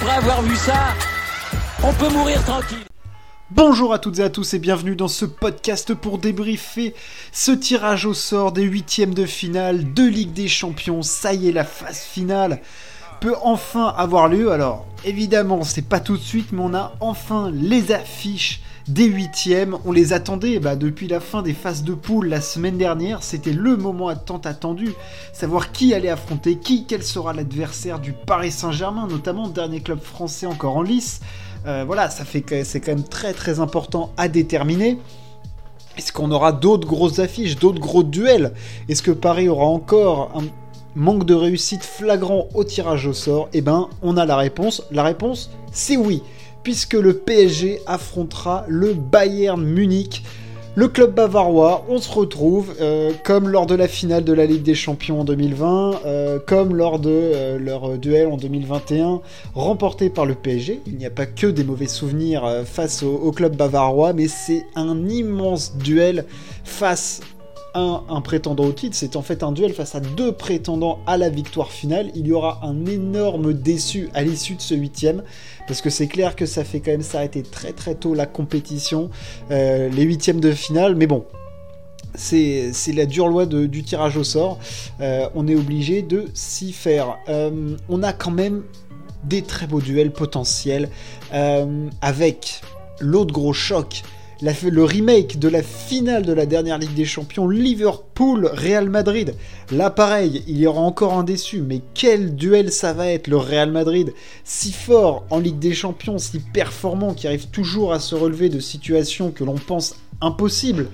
après avoir vu ça, on peut mourir tranquille. Bonjour à toutes et à tous et bienvenue dans ce podcast pour débriefer ce tirage au sort des huitièmes de finale de Ligue des Champions. Ça y est, la phase finale peut enfin avoir lieu. Alors évidemment, c'est pas tout de suite, mais on a enfin les affiches des huitièmes. On les attendait bah, depuis la fin des phases de poule la semaine dernière. C'était le moment tant attendu, savoir qui allait affronter qui, quel sera l'adversaire du Paris Saint-Germain, notamment dernier club français encore en lice. Euh, voilà, ça fait c'est quand même très très important à déterminer. Est-ce qu'on aura d'autres grosses affiches, d'autres gros duels? Est-ce que Paris aura encore un manque de réussite flagrant au tirage au sort? Eh ben, on a la réponse. La réponse, c'est oui puisque le PSG affrontera le Bayern Munich. Le club bavarois, on se retrouve euh, comme lors de la finale de la Ligue des Champions en 2020, euh, comme lors de euh, leur duel en 2021, remporté par le PSG. Il n'y a pas que des mauvais souvenirs face au club bavarois, mais c'est un immense duel face un, prétendant au titre, c'est en fait un duel face à deux prétendants à la victoire finale. Il y aura un énorme déçu à l'issue de ce huitième, parce que c'est clair que ça fait quand même s'arrêter très très tôt la compétition, euh, les huitièmes de finale, mais bon. C'est la dure loi du tirage au sort. Euh, on est obligé de s'y faire. Euh, on a quand même des très beaux duels potentiels avec l'autre gros choc le remake de la finale de la dernière Ligue des Champions, Liverpool-Real Madrid. Là, pareil, il y aura encore un déçu, mais quel duel ça va être, le Real Madrid, si fort en Ligue des Champions, si performant, qui arrive toujours à se relever de situations que l'on pense impossibles.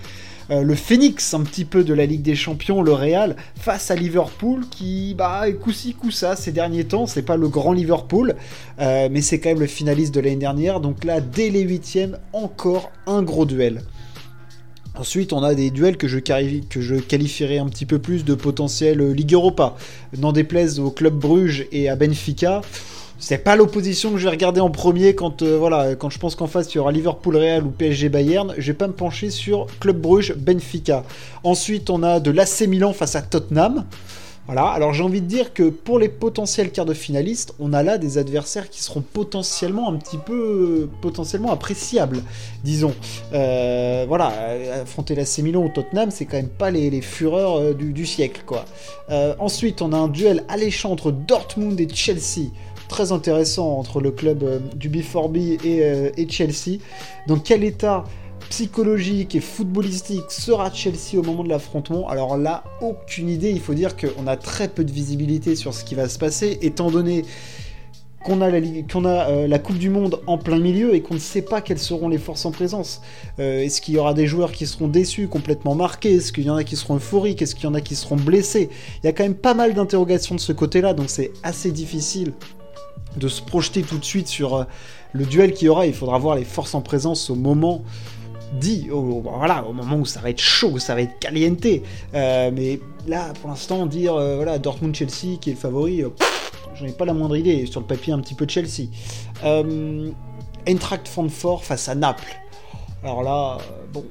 Euh, le Phoenix un petit peu de la Ligue des Champions, le Real, face à Liverpool qui, bah, coup-ci, ces derniers temps. C'est pas le grand Liverpool, euh, mais c'est quand même le finaliste de l'année dernière. Donc là, dès les huitièmes, encore un gros duel. Ensuite, on a des duels que je, que je qualifierais un petit peu plus de potentiel Ligue Europa. N'en déplaise au Club Bruges et à Benfica c'est pas l'opposition que je vais regarder en premier quand, euh, voilà, quand je pense qu'en face il y aura Liverpool Real ou PSG Bayern. Je vais pas me pencher sur Club Bruges Benfica. Ensuite, on a de l'AC Milan face à Tottenham. Voilà, alors j'ai envie de dire que pour les potentiels quarts de finalistes, on a là des adversaires qui seront potentiellement un petit peu potentiellement appréciables, disons. Euh, voilà, affronter l'AC Milan ou Tottenham, c'est quand même pas les, fureurs euh, du, siècle, quoi. ensuite, on a un duel alléchant entre Dortmund et Chelsea très intéressant entre le club euh, du B4B euh, et, Chelsea. Dans quel état psychologique et footballistique sera Chelsea au moment de l'affrontement? Alors là, aucune idée. Il faut dire qu'on a très peu de visibilité sur ce qui va se passer, étant donné qu'on a, la, euh, la Coupe du Monde en plein milieu et qu'on ne sait pas quelles seront les forces en présence. est-ce qu'il y aura des joueurs qui seront déçus, complètement marqués? Est-ce qu'il y en a qui seront euphoriques? Est-ce qu'il y en a qui seront blessés? Il y a quand même pas mal d'interrogations de ce côté-là, donc c'est assez difficile de se projeter tout de suite sur euh, le duel qu'il y aura. Il faudra voir les forces en présence au moment dit, au, voilà, au moment où ça va être chaud, où ça va être caliente. Euh, mais là, pour l'instant, dire euh, voilà Dortmund-Chelsea qui est le favori, j'en ai pas la moindre idée. Sur le papier, un petit peu de Chelsea. Eintracht Francfort face à Naples. Alors là, bon,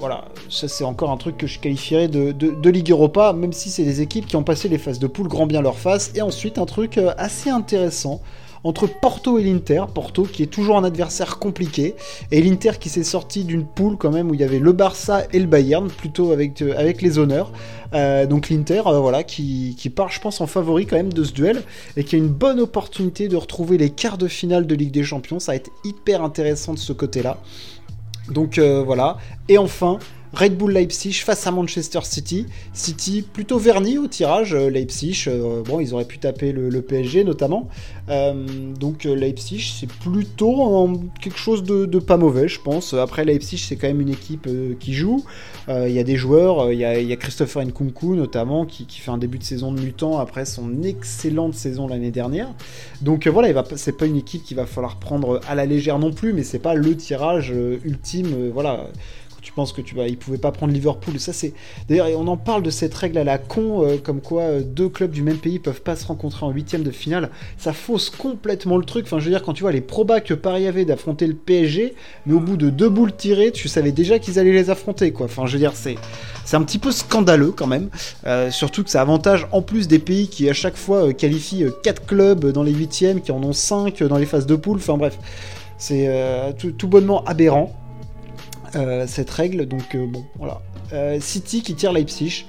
voilà, ça c'est encore un truc que je qualifierais de, de, Ligue Europa, même si c'est des équipes qui ont passé les phases de poule grand bien leur face. Et ensuite, un truc euh, assez intéressant entre Porto et l'Inter. Porto qui est toujours un adversaire compliqué, et l'Inter qui s'est sorti d'une poule quand même où il y avait le Barça et le Bayern, plutôt avec, euh, les honneurs. Euh, donc l'Inter, voilà, qui, qui, part, je pense, en favori quand même de ce duel, et qui a une bonne opportunité de retrouver les quarts de finale de Ligue des Champions. Ça va être hyper intéressant de ce côté-là. Donc euh, voilà. Et enfin, Red Bull Leipzig face à Manchester City. City plutôt verni au tirage. Euh, Leipzig, euh, bon, ils auraient pu taper le, PSG notamment. donc Leipzig, c'est plutôt quelque chose de, pas mauvais, je pense. Après, Leipzig, c'est quand même une équipe qui joue. Il y a des joueurs, il y, a Christopher Nkunku notamment, qui, fait un début de saison de mutant après son excellente saison l'année dernière. Donc voilà, c'est pas une équipe qu'il va falloir prendre à la légère non plus, mais c'est pas le tirage ultime. voilà tu penses que tu vas, ils pouvaient pas prendre Liverpool. Ça c'est, d'ailleurs, on en parle de cette règle à la con, euh, comme quoi euh, deux clubs du même pays peuvent pas se rencontrer en huitième de finale. Ça fausse complètement le truc. Enfin, je veux dire, quand tu vois les probas que Paris avait d'affronter le PSG, mais au bout de deux boules tirées, tu savais déjà qu'ils allaient les affronter, quoi. Enfin, je veux dire, c'est, c'est un petit peu scandaleux quand même. Euh, surtout que ça avantage en plus des pays qui à chaque fois qualifient quatre clubs dans les huitièmes, qui en ont cinq dans les phases de poule. Enfin bref. C'est tout, bonnement aberrant. Euh, cette règle. Donc euh, bon, voilà. Euh, City qui tire Leipzig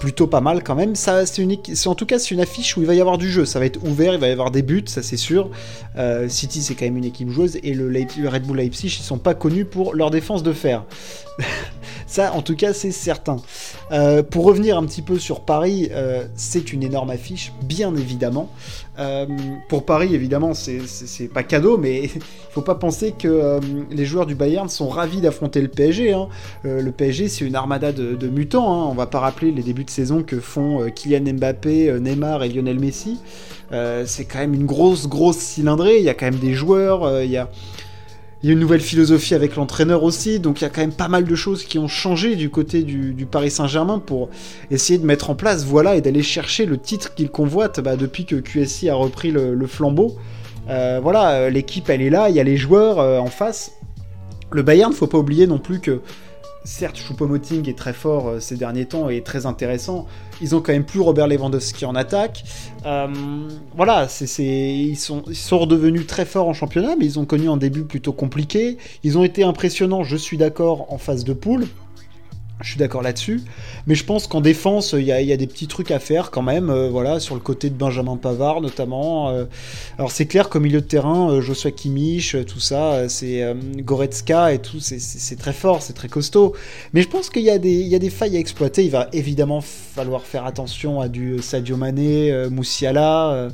plutôt pas mal quand même. Ça, c'est en tout cas, c'est une affiche où il va y avoir du jeu. Ça va être ouvert, il va y avoir des buts, ça c'est sûr. City, c'est quand même une équipe joueuse et le, Red Bull Leipzig, ils sont pas connus pour leur défense de fer. Ça, en tout cas, c'est certain. pour revenir un petit peu sur Paris, c'est une énorme affiche, bien évidemment. Euh, pour Paris, évidemment, c'est pas cadeau, mais il faut pas penser que euh, les joueurs du Bayern sont ravis d'affronter le PSG. Hein. Euh, le PSG, c'est une armada de, mutants. Hein. On va pas rappeler les débuts de saison que font Kylian Mbappé, Neymar et Lionel Messi. c'est quand même une grosse, grosse cylindrée. Il y a quand même des joueurs. il y a il y a une nouvelle philosophie avec l'entraîneur aussi, donc il y a quand même pas mal de choses qui ont changé du côté du, Paris Saint-Germain pour essayer de mettre en place, voilà, et d'aller chercher le titre qu'il convoite bah, depuis que QSI a repris le, flambeau. Euh, voilà, euh, l'équipe elle est là, il y a les joueurs euh, en face. Le Bayern, faut pas oublier non plus que certes, Choupo-Moting est très fort euh, ces derniers temps et très intéressant. Ils ont quand même plus Robert Lewandowski en attaque. Euh, voilà, sont, ils sont redevenus très forts en championnat, mais ils ont connu un début plutôt compliqué. Ils ont été impressionnants, je suis d'accord, en phase de poule. Je suis d'accord là-dessus. Mais je pense qu'en défense, il y, a des petits trucs à faire quand même. Euh, voilà, sur le côté de Benjamin Pavard notamment. Euh. alors c'est clair qu'au milieu de terrain, euh, Joshua Kimmich, tout ça, c'est Goretzka et tout, c'est très fort, c'est très costaud. Mais je pense qu'il y, a des failles à exploiter. Il va évidemment falloir faire attention à du Sadio Mané, Moussiala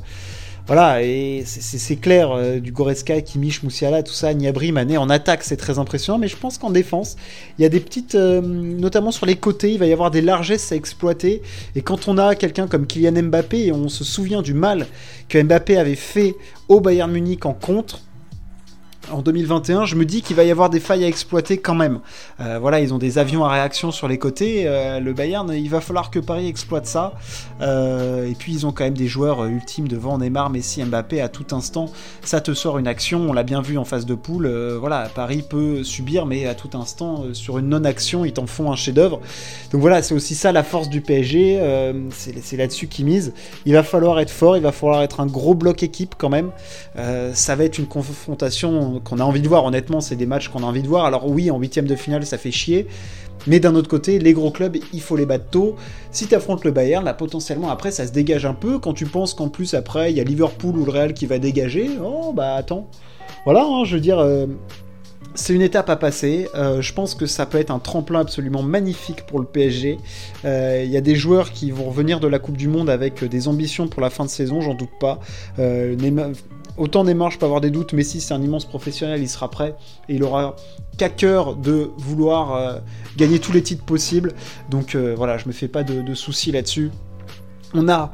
voilà, et c'est clair, euh, du Goretzka, Kimmich, Moussiala, tout ça, Niabri, Mané, en attaque, c'est très impressionnant, mais je pense qu'en défense, il y a des petites, euh, notamment sur les côtés, il va y avoir des largesses à exploiter, et quand on a quelqu'un comme Kylian Mbappé, et on se souvient du mal que Mbappé avait fait au Bayern Munich en contre, en 2021, je me dis qu'il va y avoir des failles à exploiter quand même. Euh, voilà, ils ont des avions à réaction sur les côtés. Euh, le Bayern, il va falloir que Paris exploite ça. Euh, et puis ils ont quand même des joueurs ultimes devant Neymar, Messi, Mbappé à tout instant. Ça te sort une action. On l'a bien vu en phase de poule. voilà, Paris peut subir, mais à tout instant, sur une non-action, ils t'en font un chef-d'œuvre. Donc voilà, c'est aussi ça la force du PSG. c'est là-dessus qu'ils misent. Il va falloir être fort. Il va falloir être un gros bloc équipe quand même. ça va être une confrontation qu'on a envie de voir. Honnêtement, c'est des matchs qu'on a envie de voir. Alors oui, en huitième de finale, ça fait chier. Mais d'un autre côté, les gros clubs, il faut les battre tôt. Si tu le Bayern, là potentiellement après ça se dégage un peu. Quand tu penses qu'en plus après il y a Liverpool ou le Real qui va dégager, oh bah attends. Voilà, hein, je veux dire, euh, c'est une étape à passer. Euh, je pense que ça peut être un tremplin absolument magnifique pour le PSG. Euh, il y a des joueurs qui vont revenir de la Coupe du Monde avec des ambitions pour la fin de saison, j'en doute pas. Autant Neymar, je peux avoir des doutes, mais si c'est un immense professionnel, il sera prêt et il aura qu'à cœur de vouloir euh, gagner tous les titres possibles. Donc euh, voilà, je me fais pas de, soucis là-dessus. On a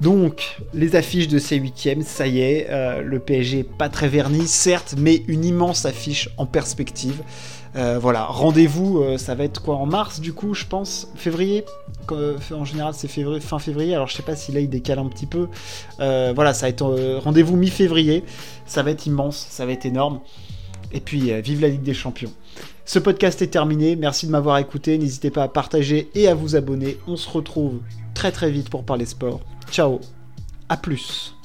donc les affiches de ces huitièmes, ça y est, euh, le PSG pas très verni, certes, mais une immense affiche en perspective. Euh, voilà, rendez-vous, euh, ça va être quoi en mars du coup, je pense, février? en général, c'est février, fin février. Alors je sais pas si là il décale un petit peu. Euh, voilà, ça va être rendez-vous mi-février. Ça va être immense, ça va être énorme. Et puis vive la Ligue des Champions. Ce podcast est terminé. Merci de m'avoir écouté. N'hésitez pas à partager et à vous abonner. On se retrouve très très vite pour parler sport. Ciao. À plus.